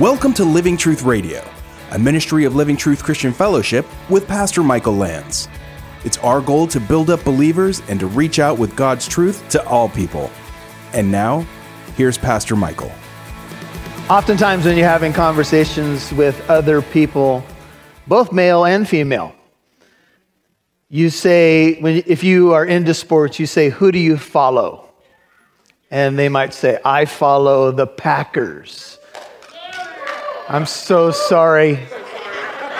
Welcome to Living Truth Radio, a ministry of Living Truth Christian Fellowship with Pastor Michael Lance. It's our goal to build up believers and to reach out with God's truth to all people. And now, here's Pastor Michael. Oftentimes, when you're having conversations with other people, both male and female, you say, when, if you are into sports, you say, Who do you follow? And they might say, I follow the Packers. I'm so sorry.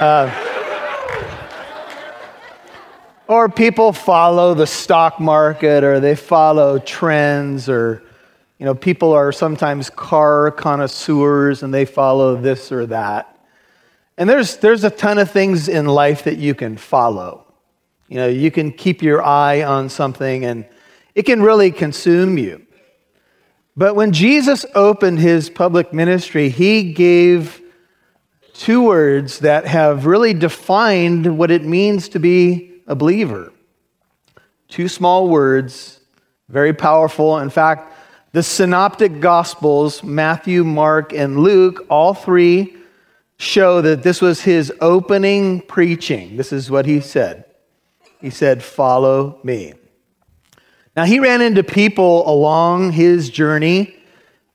Uh, or people follow the stock market or they follow trends or you know people are sometimes car connoisseurs and they follow this or that. And there's there's a ton of things in life that you can follow. You know you can keep your eye on something and it can really consume you. But when Jesus opened his public ministry, he gave two words that have really defined what it means to be a believer. Two small words, very powerful. In fact, the synoptic gospels, Matthew, Mark, and Luke, all three show that this was his opening preaching. This is what he said. He said, Follow me. Now, he ran into people along his journey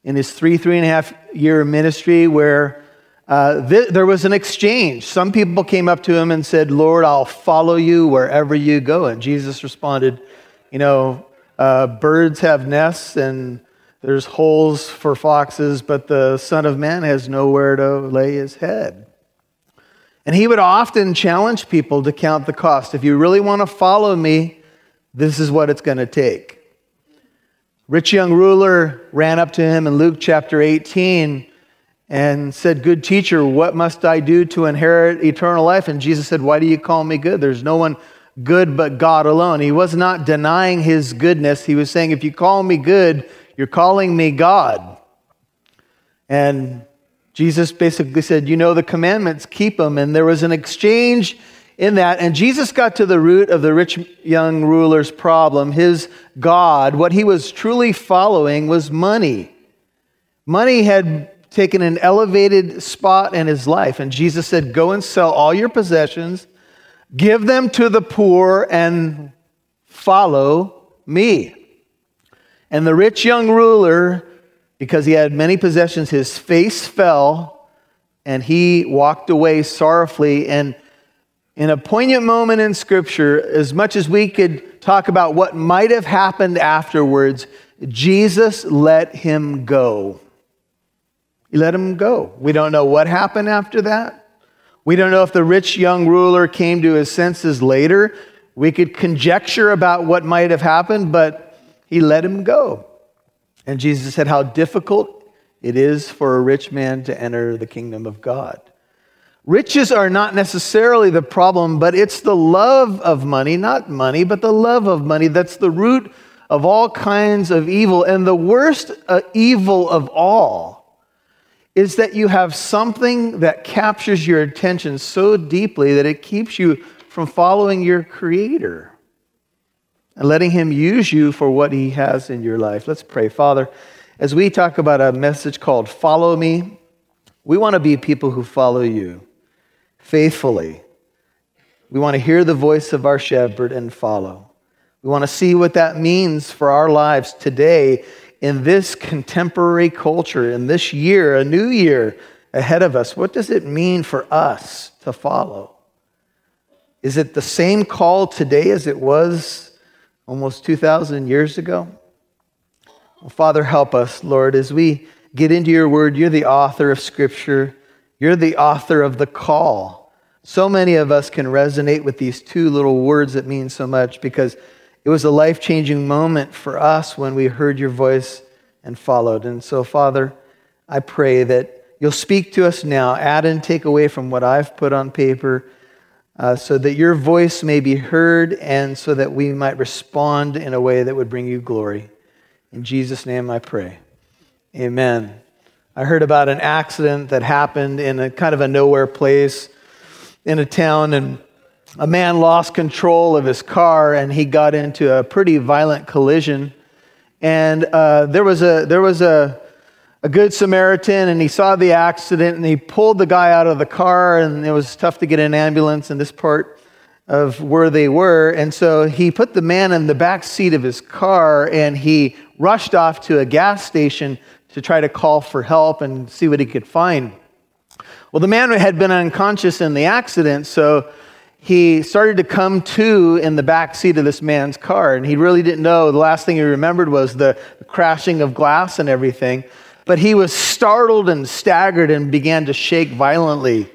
in his three, three and a half year ministry where uh, th- there was an exchange. Some people came up to him and said, Lord, I'll follow you wherever you go. And Jesus responded, You know, uh, birds have nests and there's holes for foxes, but the Son of Man has nowhere to lay his head. And he would often challenge people to count the cost. If you really want to follow me, this is what it's going to take. Rich young ruler ran up to him in Luke chapter 18 and said, Good teacher, what must I do to inherit eternal life? And Jesus said, Why do you call me good? There's no one good but God alone. He was not denying his goodness. He was saying, If you call me good, you're calling me God. And Jesus basically said, You know the commandments, keep them. And there was an exchange in that. And Jesus got to the root of the rich young ruler's problem. His God, what he was truly following was money. Money had taken an elevated spot in his life. And Jesus said, Go and sell all your possessions, give them to the poor, and follow me. And the rich young ruler, because he had many possessions, his face fell and he walked away sorrowfully. And in a poignant moment in Scripture, as much as we could talk about what might have happened afterwards, Jesus let him go. He let him go. We don't know what happened after that. We don't know if the rich young ruler came to his senses later. We could conjecture about what might have happened, but he let him go. And Jesus said how difficult it is for a rich man to enter the kingdom of God. Riches are not necessarily the problem, but it's the love of money, not money, but the love of money that's the root of all kinds of evil. And the worst uh, evil of all is that you have something that captures your attention so deeply that it keeps you from following your Creator and letting Him use you for what He has in your life. Let's pray. Father, as we talk about a message called Follow Me, we want to be people who follow you faithfully. We want to hear the voice of our shepherd and follow. We want to see what that means for our lives today in this contemporary culture, in this year, a new year ahead of us. What does it mean for us to follow? Is it the same call today as it was almost 2,000 years ago? Well, Father, help us, Lord, as we get into your word. You're the author of Scripture. You're the author of the call. So many of us can resonate with these two little words that mean so much because it was a life changing moment for us when we heard your voice and followed. And so, Father, I pray that you'll speak to us now, add and take away from what I've put on paper, uh, so that your voice may be heard and so that we might respond in a way that would bring you glory. In Jesus' name I pray. Amen. I heard about an accident that happened in a kind of a nowhere place in a town, and a man lost control of his car and he got into a pretty violent collision. And uh, there was a there was a a good Samaritan and he saw the accident and he pulled the guy out of the car and it was tough to get an ambulance in this part of where they were. And so he put the man in the back seat of his car and he rushed off to a gas station to try to call for help and see what he could find. Well, the man had been unconscious in the accident, so he started to come to in the back seat of this man's car, and he really didn't know. The last thing he remembered was the crashing of glass and everything. But he was startled and staggered and began to shake violently.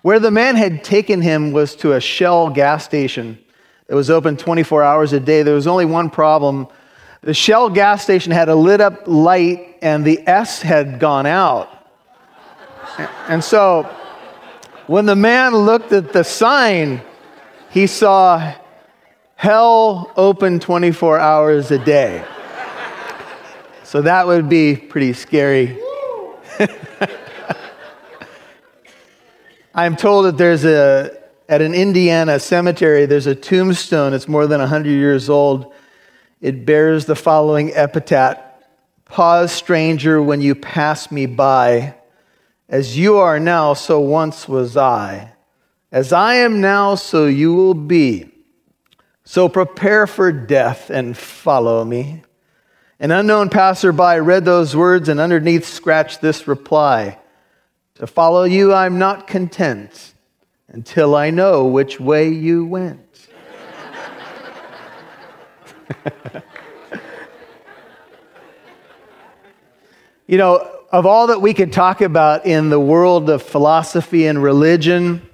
Where the man had taken him was to a Shell gas station that was open 24 hours a day. There was only one problem. The Shell gas station had a lit up light, and the S had gone out. And so when the man looked at the sign, he saw hell open 24 hours a day. So that would be pretty scary. I'm told that there's a, at an Indiana cemetery, there's a tombstone. It's more than 100 years old. It bears the following epitaph Pause, stranger, when you pass me by. As you are now, so once was I. As I am now, so you will be. So prepare for death and follow me. An unknown passerby read those words and underneath scratched this reply To follow you, I'm not content until I know which way you went. you know, of all that we could talk about in the world of philosophy and religion,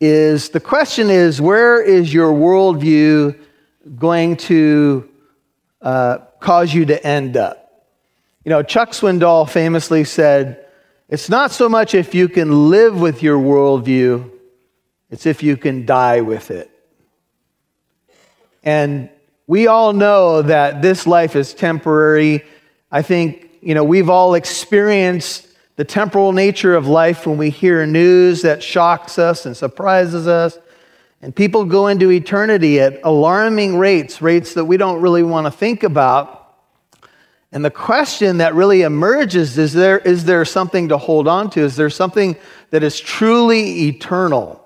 is the question is where is your worldview going to uh, cause you to end up? You know, Chuck Swindoll famously said, It's not so much if you can live with your worldview, it's if you can die with it. And we all know that this life is temporary. I think you know, we've all experienced the temporal nature of life when we hear news that shocks us and surprises us. And people go into eternity at alarming rates, rates that we don't really want to think about. And the question that really emerges is there, is there something to hold on to? Is there something that is truly eternal?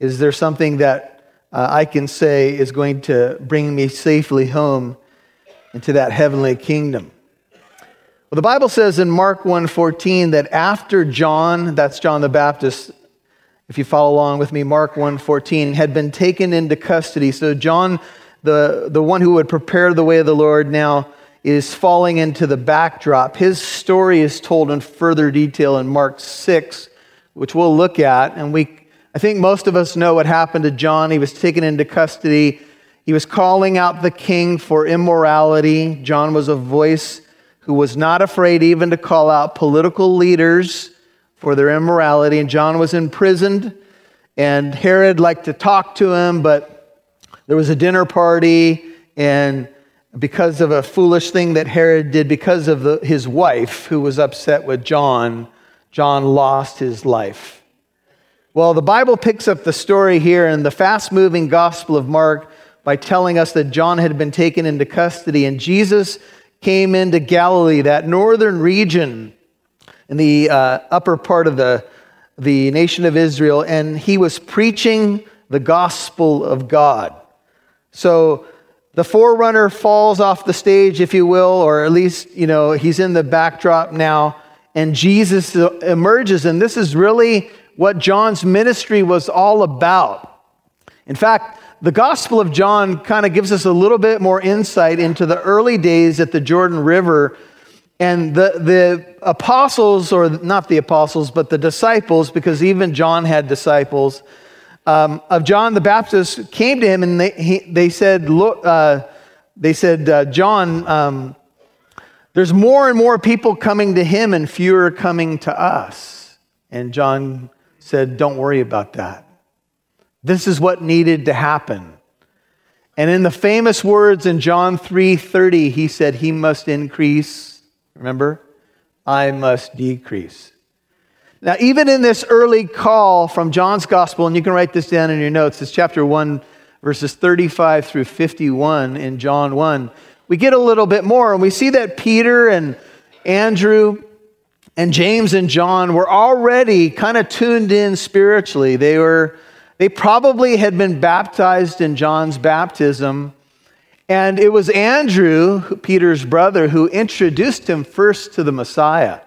Is there something that uh, I can say is going to bring me safely home into that heavenly kingdom? Well, the Bible says in Mark 1:14 that after John, that's John the Baptist, if you follow along with me, Mark 1:14 had been taken into custody. So John, the, the one who would prepare the way of the Lord, now is falling into the backdrop. His story is told in further detail in Mark 6, which we'll look at. And we I think most of us know what happened to John. He was taken into custody. He was calling out the king for immorality. John was a voice who was not afraid even to call out political leaders for their immorality. And John was imprisoned, and Herod liked to talk to him, but there was a dinner party, and because of a foolish thing that Herod did, because of the, his wife who was upset with John, John lost his life. Well, the Bible picks up the story here in the fast moving Gospel of Mark by telling us that John had been taken into custody, and Jesus came into Galilee, that northern region in the uh, upper part of the, the nation of Israel, and he was preaching the gospel of God. So the forerunner falls off the stage, if you will, or at least, you know, he's in the backdrop now, and Jesus emerges, and this is really what John's ministry was all about. In fact, the Gospel of John kind of gives us a little bit more insight into the early days at the Jordan River. And the, the apostles, or not the apostles, but the disciples, because even John had disciples, um, of John the Baptist came to him and they, he, they said, Look, uh, they said, uh, John, um, there's more and more people coming to him and fewer coming to us. And John said, Don't worry about that. This is what needed to happen. And in the famous words in John 3:30, he said, "He must increase." Remember? I must decrease. Now, even in this early call from John's gospel, and you can write this down in your notes, it's chapter 1, verses 35 through 51 in John 1. We get a little bit more, and we see that Peter and Andrew and James and John were already kind of tuned in spiritually. They were they probably had been baptized in John's baptism. And it was Andrew, Peter's brother, who introduced him first to the Messiah.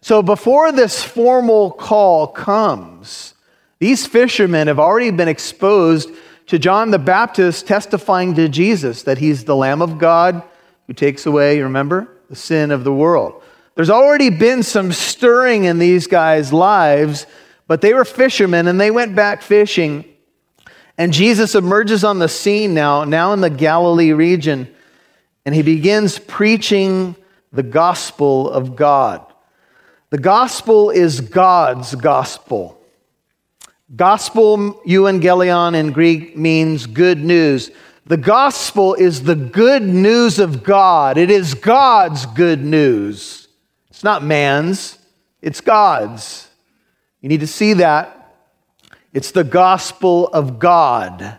So before this formal call comes, these fishermen have already been exposed to John the Baptist testifying to Jesus that he's the Lamb of God who takes away, remember, the sin of the world. There's already been some stirring in these guys' lives, but they were fishermen and they went back fishing. And Jesus emerges on the scene now, now in the Galilee region, and he begins preaching the gospel of God. The gospel is God's gospel. Gospel, euangelion in Greek, means good news. The gospel is the good news of God. It is God's good news. It's not man's, it's God's. You need to see that. It's the gospel of God.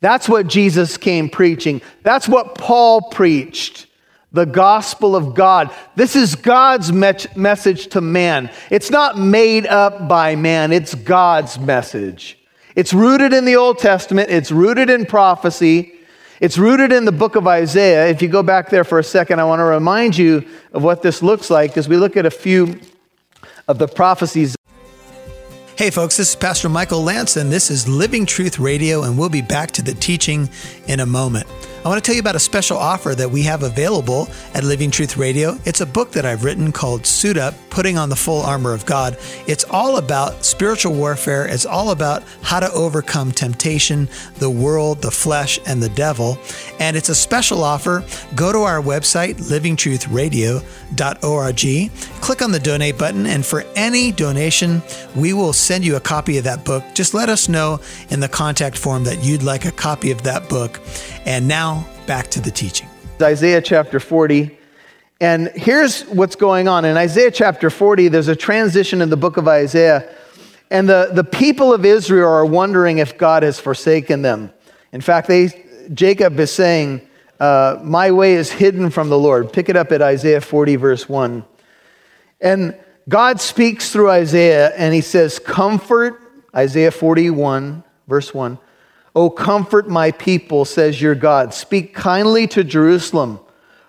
That's what Jesus came preaching. That's what Paul preached the gospel of God. This is God's me- message to man. It's not made up by man, it's God's message. It's rooted in the Old Testament, it's rooted in prophecy, it's rooted in the book of Isaiah. If you go back there for a second, I want to remind you of what this looks like as we look at a few of the prophecies. Hey, folks, this is Pastor Michael Lance, and this is Living Truth Radio, and we'll be back to the teaching in a moment. I want to tell you about a special offer that we have available at Living Truth Radio. It's a book that I've written called Suit Up Putting on the Full Armor of God. It's all about spiritual warfare, it's all about how to overcome temptation, the world, the flesh, and the devil. And it's a special offer. Go to our website, livingtruthradio.org, click on the donate button, and for any donation, we will send you a copy of that book. Just let us know in the contact form that you'd like a copy of that book. And now back to the teaching. Isaiah chapter 40. And here's what's going on. In Isaiah chapter 40, there's a transition in the book of Isaiah. And the, the people of Israel are wondering if God has forsaken them. In fact, they, Jacob is saying, uh, My way is hidden from the Lord. Pick it up at Isaiah 40, verse 1. And God speaks through Isaiah and he says, Comfort, Isaiah 41, verse 1. Oh, comfort my people, says your God. Speak kindly to Jerusalem.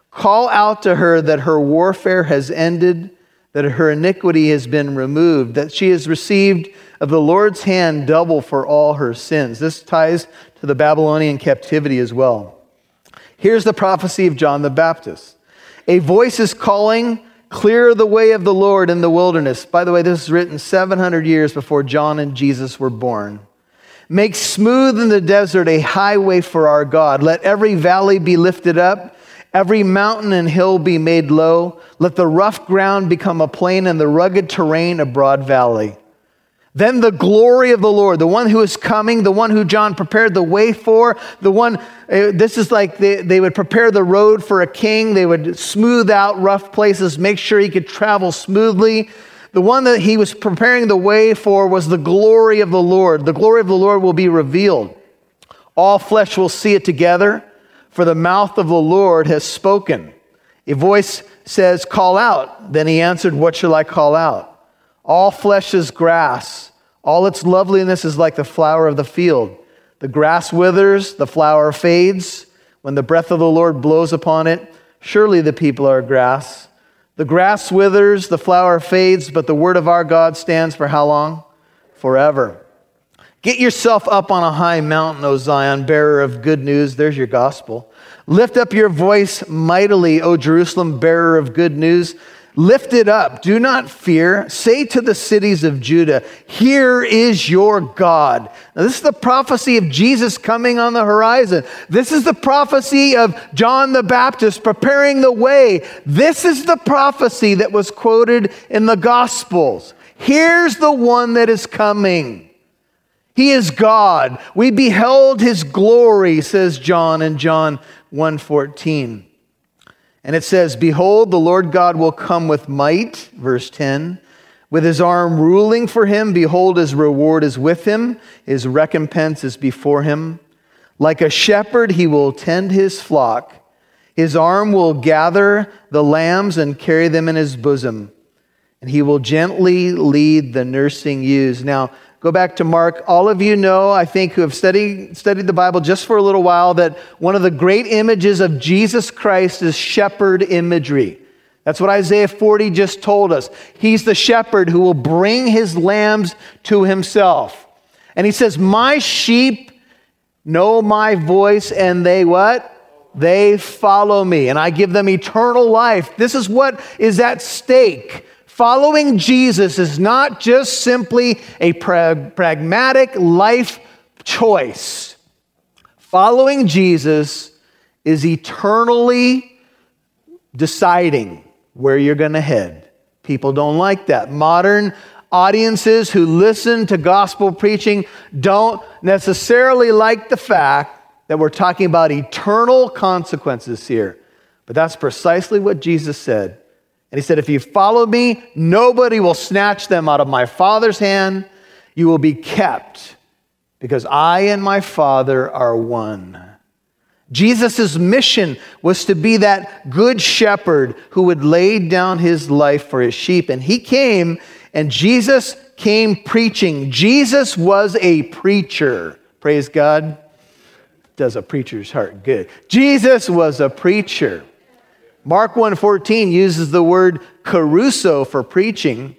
Call out to her that her warfare has ended, that her iniquity has been removed, that she has received of the Lord's hand double for all her sins. This ties to the Babylonian captivity as well. Here's the prophecy of John the Baptist A voice is calling, Clear the way of the Lord in the wilderness. By the way, this is written 700 years before John and Jesus were born. Make smooth in the desert a highway for our God. Let every valley be lifted up, every mountain and hill be made low. Let the rough ground become a plain and the rugged terrain a broad valley. Then the glory of the Lord, the one who is coming, the one who John prepared the way for, the one, eh, this is like they, they would prepare the road for a king. They would smooth out rough places, make sure he could travel smoothly. The one that he was preparing the way for was the glory of the Lord. The glory of the Lord will be revealed. All flesh will see it together, for the mouth of the Lord has spoken. A voice says, Call out. Then he answered, What shall I call out? All flesh is grass. All its loveliness is like the flower of the field. The grass withers, the flower fades. When the breath of the Lord blows upon it, surely the people are grass. The grass withers, the flower fades, but the word of our God stands for how long? Forever. Get yourself up on a high mountain, O Zion, bearer of good news. There's your gospel. Lift up your voice mightily, O Jerusalem, bearer of good news. Lift it up. Do not fear. Say to the cities of Judah, Here is your God. Now, this is the prophecy of Jesus coming on the horizon. This is the prophecy of John the Baptist preparing the way. This is the prophecy that was quoted in the Gospels. Here's the one that is coming. He is God. We beheld his glory, says John in John 1:14. And it says, Behold, the Lord God will come with might, verse 10, with his arm ruling for him. Behold, his reward is with him, his recompense is before him. Like a shepherd, he will tend his flock. His arm will gather the lambs and carry them in his bosom, and he will gently lead the nursing ewes. Now, go back to Mark. All of you know, I think, who have studied, studied the Bible just for a little while, that one of the great images of Jesus Christ is shepherd imagery. That's what Isaiah 40 just told us. He's the shepherd who will bring his lambs to himself. And he says, My sheep know my voice, and they what? They follow me, and I give them eternal life. This is what is at stake. Following Jesus is not just simply a pra- pragmatic life choice. Following Jesus is eternally deciding where you're going to head. People don't like that. Modern audiences who listen to gospel preaching don't necessarily like the fact that we're talking about eternal consequences here. But that's precisely what Jesus said. And he said, If you follow me, nobody will snatch them out of my Father's hand. You will be kept because I and my Father are one. Jesus' mission was to be that good shepherd who would lay down his life for his sheep. And he came, and Jesus came preaching. Jesus was a preacher. Praise God does a preacher's heart good. Jesus was a preacher. Mark 1:14 uses the word kerusso for preaching.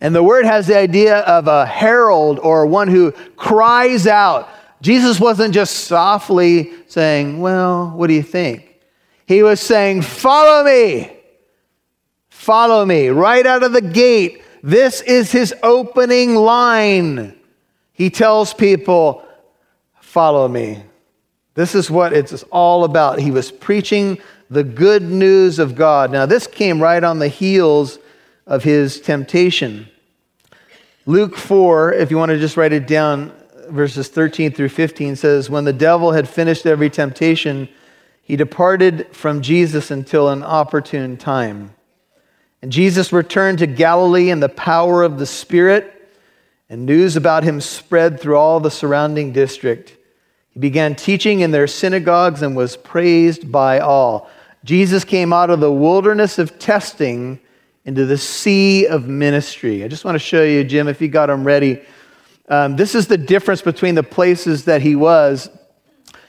And the word has the idea of a herald or one who cries out. Jesus wasn't just softly saying, Well, what do you think? He was saying, Follow me. Follow me. Right out of the gate. This is his opening line. He tells people, Follow me. This is what it's all about. He was preaching the good news of God. Now, this came right on the heels of his temptation. Luke 4, if you want to just write it down, verses 13 through 15 says, When the devil had finished every temptation, he departed from Jesus until an opportune time. And Jesus returned to Galilee in the power of the Spirit, and news about him spread through all the surrounding district. He began teaching in their synagogues and was praised by all. Jesus came out of the wilderness of testing into the sea of ministry. I just want to show you, Jim, if you got them ready. Um, this is the difference between the places that he was.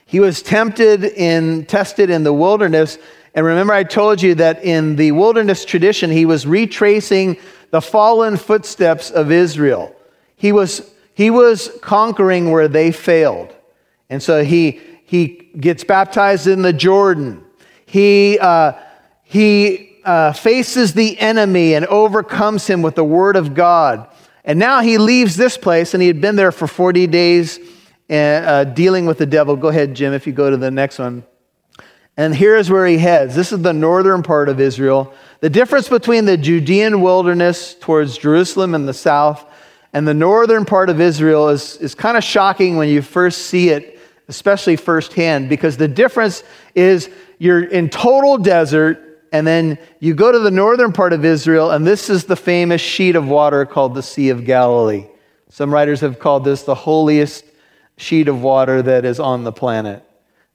He was tempted in, tested in the wilderness. And remember, I told you that in the wilderness tradition, he was retracing the fallen footsteps of Israel. He was, he was conquering where they failed. And so he, he gets baptized in the Jordan. He, uh, he uh, faces the enemy and overcomes him with the word of God. And now he leaves this place, and he had been there for 40 days uh, uh, dealing with the devil. Go ahead, Jim, if you go to the next one. And here's where he heads. This is the northern part of Israel. The difference between the Judean wilderness towards Jerusalem in the south and the northern part of Israel is, is kind of shocking when you first see it especially firsthand, because the difference is you're in total desert, and then you go to the northern part of Israel, and this is the famous sheet of water called the Sea of Galilee. Some writers have called this the holiest sheet of water that is on the planet.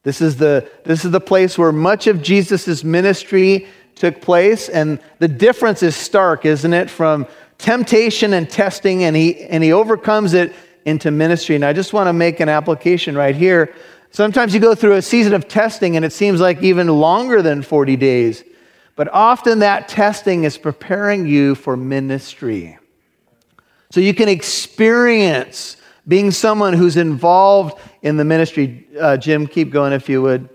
This is the, this is the place where much of Jesus' ministry took place, and the difference is stark, isn't it? From temptation and testing, and he, and he overcomes it into ministry. And I just want to make an application right here. Sometimes you go through a season of testing and it seems like even longer than 40 days. But often that testing is preparing you for ministry. So you can experience being someone who's involved in the ministry. Uh, Jim, keep going if you would.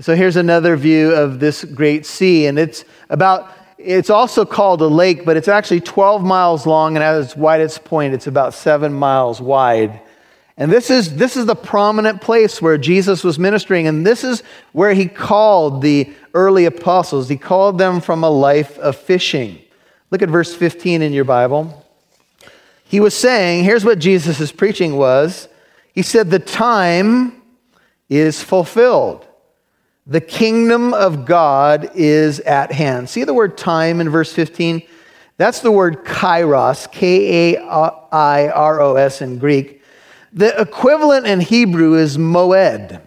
So here's another view of this great sea, and it's about it's also called a lake, but it's actually 12 miles long, and at its widest point, it's about seven miles wide. And this is, this is the prominent place where Jesus was ministering, and this is where he called the early apostles. He called them from a life of fishing. Look at verse 15 in your Bible. He was saying, here's what Jesus' preaching was. He said, The time is fulfilled the kingdom of God is at hand. See the word time in verse 15? That's the word kairos, K A I R O S in Greek. The equivalent in Hebrew is moed.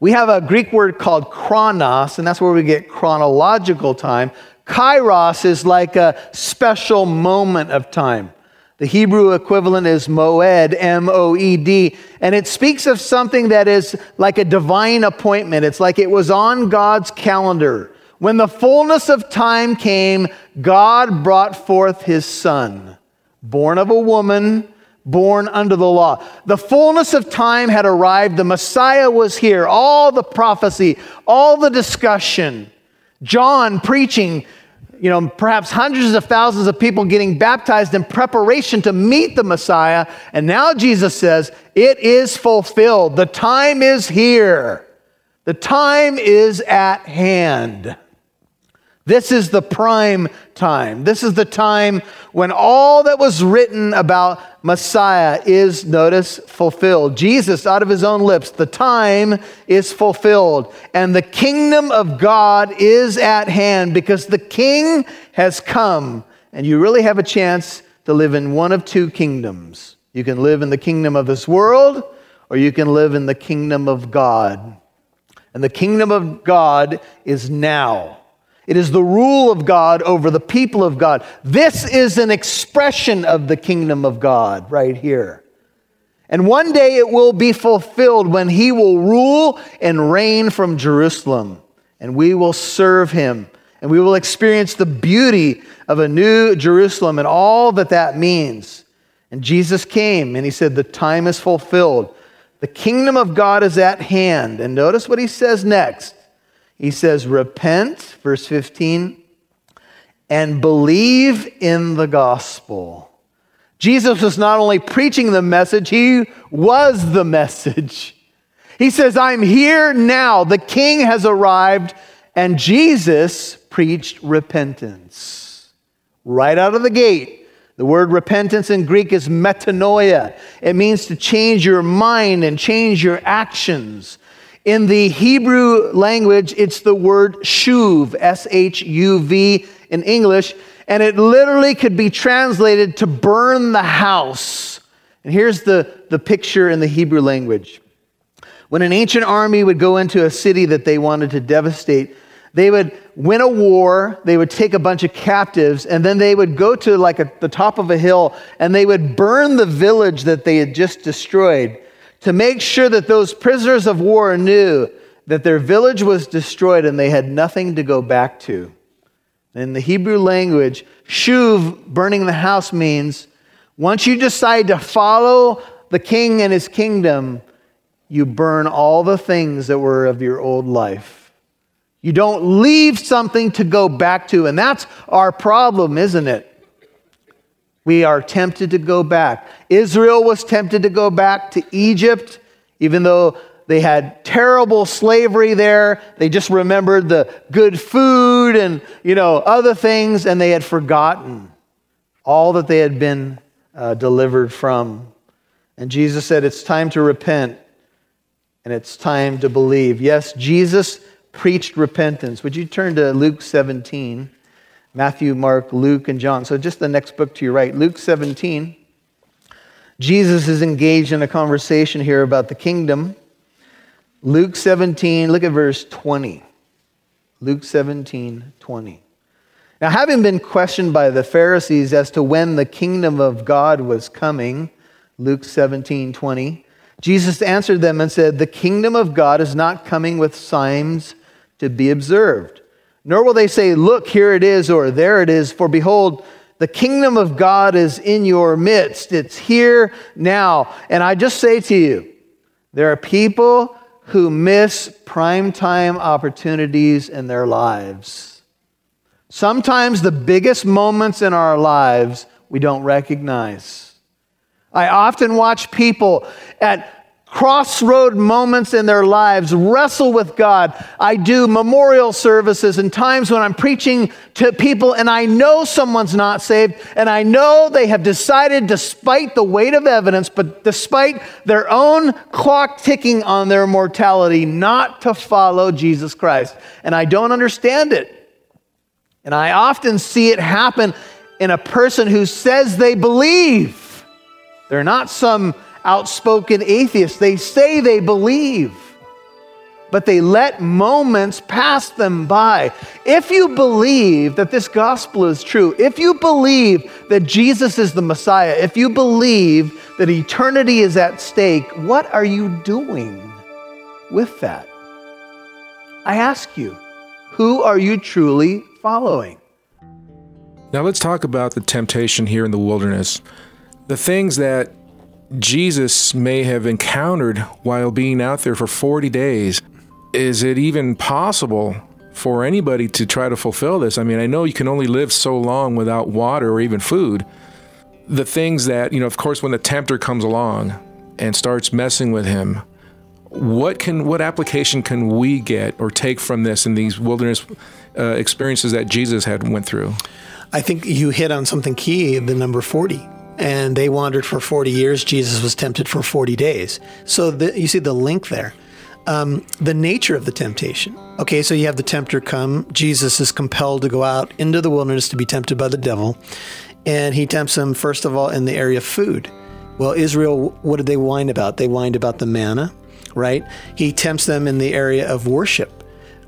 We have a Greek word called chronos, and that's where we get chronological time. Kairos is like a special moment of time. The Hebrew equivalent is moed, M O E D, and it speaks of something that is like a divine appointment. It's like it was on God's calendar. When the fullness of time came, God brought forth his son, born of a woman, born under the law. The fullness of time had arrived. The Messiah was here. All the prophecy, all the discussion. John preaching you know, perhaps hundreds of thousands of people getting baptized in preparation to meet the Messiah. And now Jesus says, It is fulfilled. The time is here. The time is at hand. This is the prime time. This is the time when all that was written about Messiah is, notice, fulfilled. Jesus, out of his own lips, the time is fulfilled. And the kingdom of God is at hand because the king has come. And you really have a chance to live in one of two kingdoms. You can live in the kingdom of this world, or you can live in the kingdom of God. And the kingdom of God is now. It is the rule of God over the people of God. This is an expression of the kingdom of God right here. And one day it will be fulfilled when he will rule and reign from Jerusalem. And we will serve him. And we will experience the beauty of a new Jerusalem and all that that means. And Jesus came and he said, The time is fulfilled. The kingdom of God is at hand. And notice what he says next. He says, Repent, verse 15, and believe in the gospel. Jesus was not only preaching the message, he was the message. He says, I'm here now. The king has arrived, and Jesus preached repentance. Right out of the gate, the word repentance in Greek is metanoia. It means to change your mind and change your actions. In the Hebrew language, it's the word shuv, S H U V in English, and it literally could be translated to burn the house. And here's the, the picture in the Hebrew language. When an ancient army would go into a city that they wanted to devastate, they would win a war, they would take a bunch of captives, and then they would go to like a, the top of a hill and they would burn the village that they had just destroyed to make sure that those prisoners of war knew that their village was destroyed and they had nothing to go back to. In the Hebrew language, shuv, burning the house, means once you decide to follow the king and his kingdom, you burn all the things that were of your old life. You don't leave something to go back to. And that's our problem, isn't it? We are tempted to go back. Israel was tempted to go back to Egypt, even though they had terrible slavery there. They just remembered the good food and, you know, other things, and they had forgotten all that they had been uh, delivered from. And Jesus said, It's time to repent and it's time to believe. Yes, Jesus preached repentance. Would you turn to Luke 17? Matthew, Mark, Luke, and John. So just the next book to your right, Luke 17. Jesus is engaged in a conversation here about the kingdom. Luke 17, look at verse 20. Luke 17, 20. Now, having been questioned by the Pharisees as to when the kingdom of God was coming, Luke 17, 20, Jesus answered them and said, The kingdom of God is not coming with signs to be observed nor will they say, Look, here it is, or there it is, for behold, the kingdom of God is in your midst. It's here now. And I just say to you, there are people who miss primetime opportunities in their lives. Sometimes the biggest moments in our lives we don't recognize. I often watch people at crossroad moments in their lives, wrestle with God. I do memorial services and times when I'm preaching to people and I know someone's not saved and I know they have decided, despite the weight of evidence, but despite their own clock ticking on their mortality, not to follow Jesus Christ. And I don't understand it. And I often see it happen in a person who says they believe. They're not some outspoken atheists. They say they believe. but they let moments pass them by. If you believe that this gospel is true, if you believe that Jesus is the Messiah, if you believe that eternity is at stake, what are you doing with that? I ask you, who are you truly following? Now let's talk about the temptation here in the wilderness. The things that Jesus may have encountered while being out there for 40 days. Is it even possible for anybody to try to fulfill this? I mean, I know you can only live so long without water or even food. The things that, you know, of course, when the tempter comes along and starts messing with him, what can what application can we get or take from this in these wilderness uh, experiences that Jesus had went through? I think you hit on something key, the number 40 and they wandered for 40 years. Jesus was tempted for 40 days. So the, you see the link there. Um, the nature of the temptation. Okay, so you have the tempter come. Jesus is compelled to go out into the wilderness to be tempted by the devil. And he tempts him, first of all, in the area of food. Well, Israel, what did they whine about? They whined about the manna, right? He tempts them in the area of worship.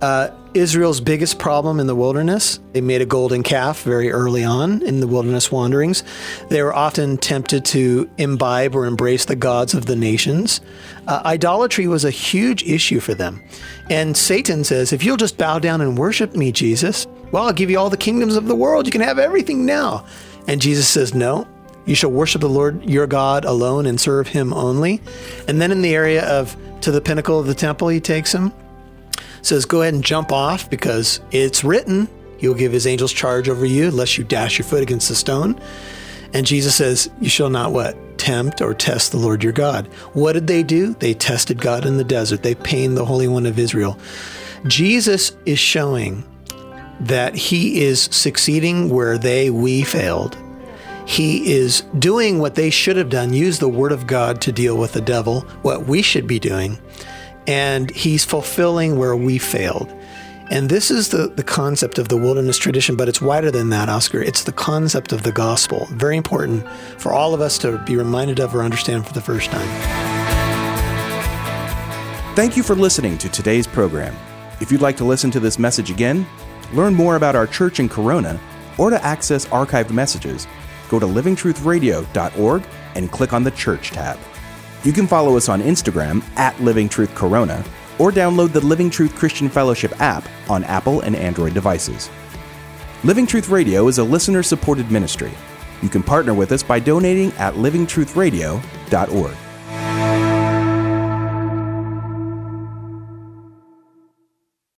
Uh, Israel's biggest problem in the wilderness, they made a golden calf very early on in the wilderness wanderings. They were often tempted to imbibe or embrace the gods of the nations. Uh, idolatry was a huge issue for them. And Satan says, if you'll just bow down and worship me, Jesus, well, I'll give you all the kingdoms of the world. You can have everything now. And Jesus says, no, you shall worship the Lord your God alone and serve him only. And then in the area of to the pinnacle of the temple, he takes him says, Go ahead and jump off because it's written, He'll give His angels charge over you, lest you dash your foot against a stone. And Jesus says, You shall not what? Tempt or test the Lord your God. What did they do? They tested God in the desert. They pained the Holy One of Israel. Jesus is showing that he is succeeding where they, we failed. He is doing what they should have done, use the word of God to deal with the devil, what we should be doing and he's fulfilling where we failed. And this is the, the concept of the wilderness tradition, but it's wider than that, Oscar. It's the concept of the gospel. Very important for all of us to be reminded of or understand for the first time. Thank you for listening to today's program. If you'd like to listen to this message again, learn more about our church in Corona, or to access archived messages, go to livingtruthradio.org and click on the Church tab. You can follow us on Instagram at Living Truth Corona or download the Living Truth Christian Fellowship app on Apple and Android devices. Living Truth Radio is a listener supported ministry. You can partner with us by donating at livingtruthradio.org.